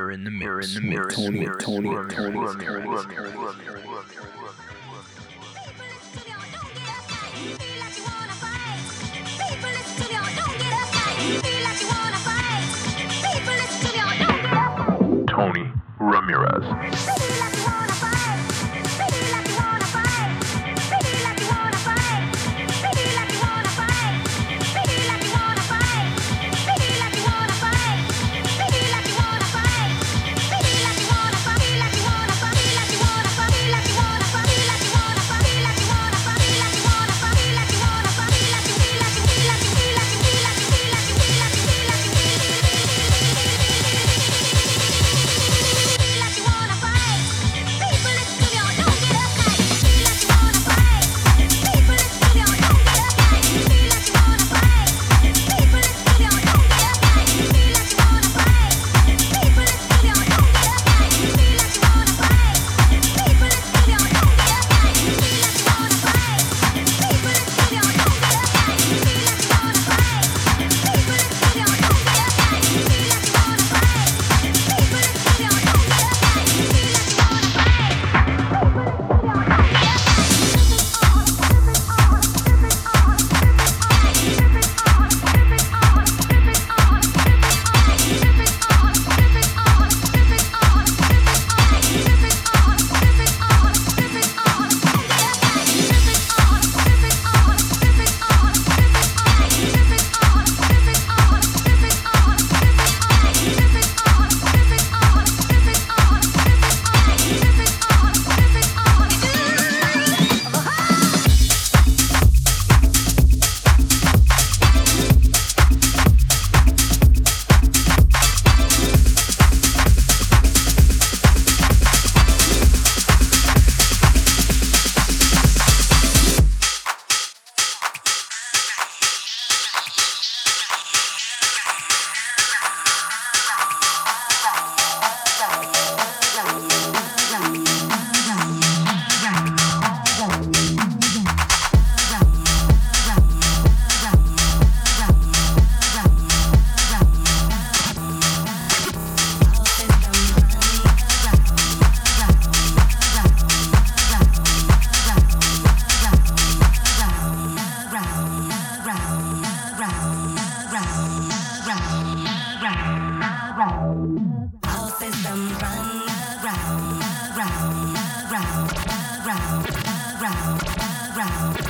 You're in the mirror in the mirror Tony Tony Tony Tony Tony Ramirez. ground, the ground, ground, ground.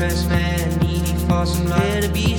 best man, needing for love to be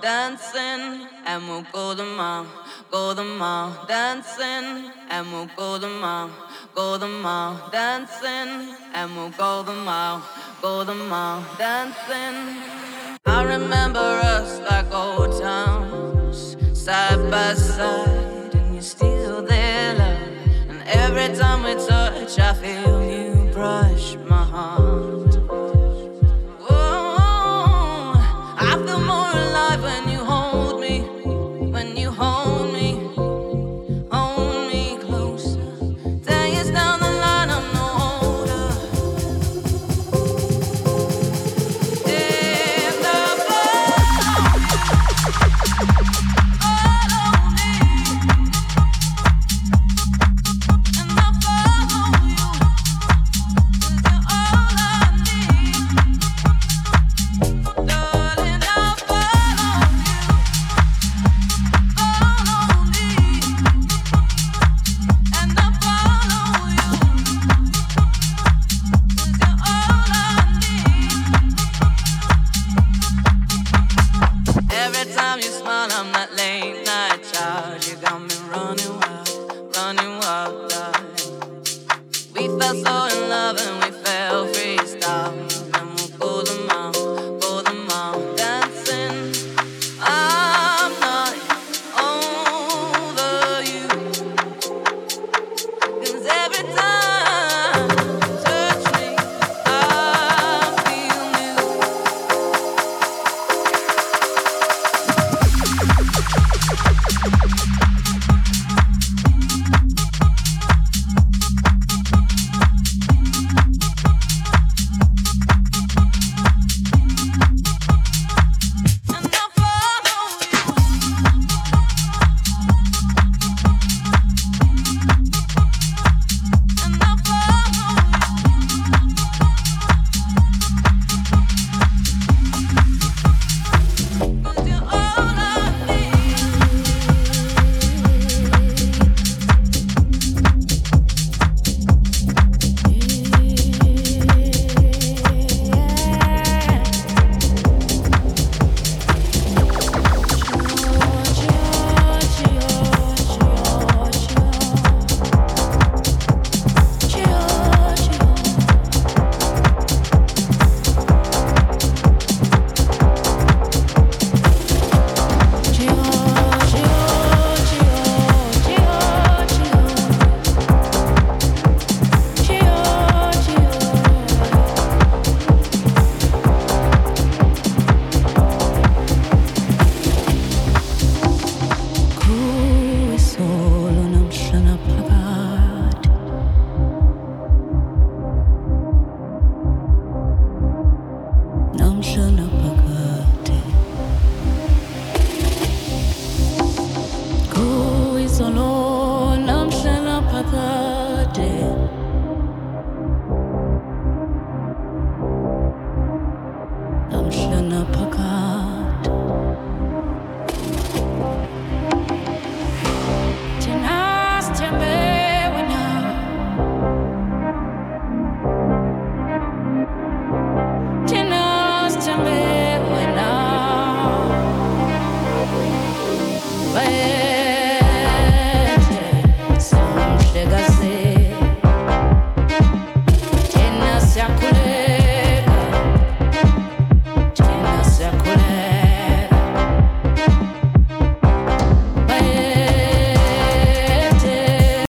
dancing, and we'll go the mall, go the mall dancing, and we'll go the mall, go the mall dancing, and we'll go the mall, go the mall dancing. I remember us like old times, side by side, and you're still there, love. And every time we touch, I feel night child. You got me running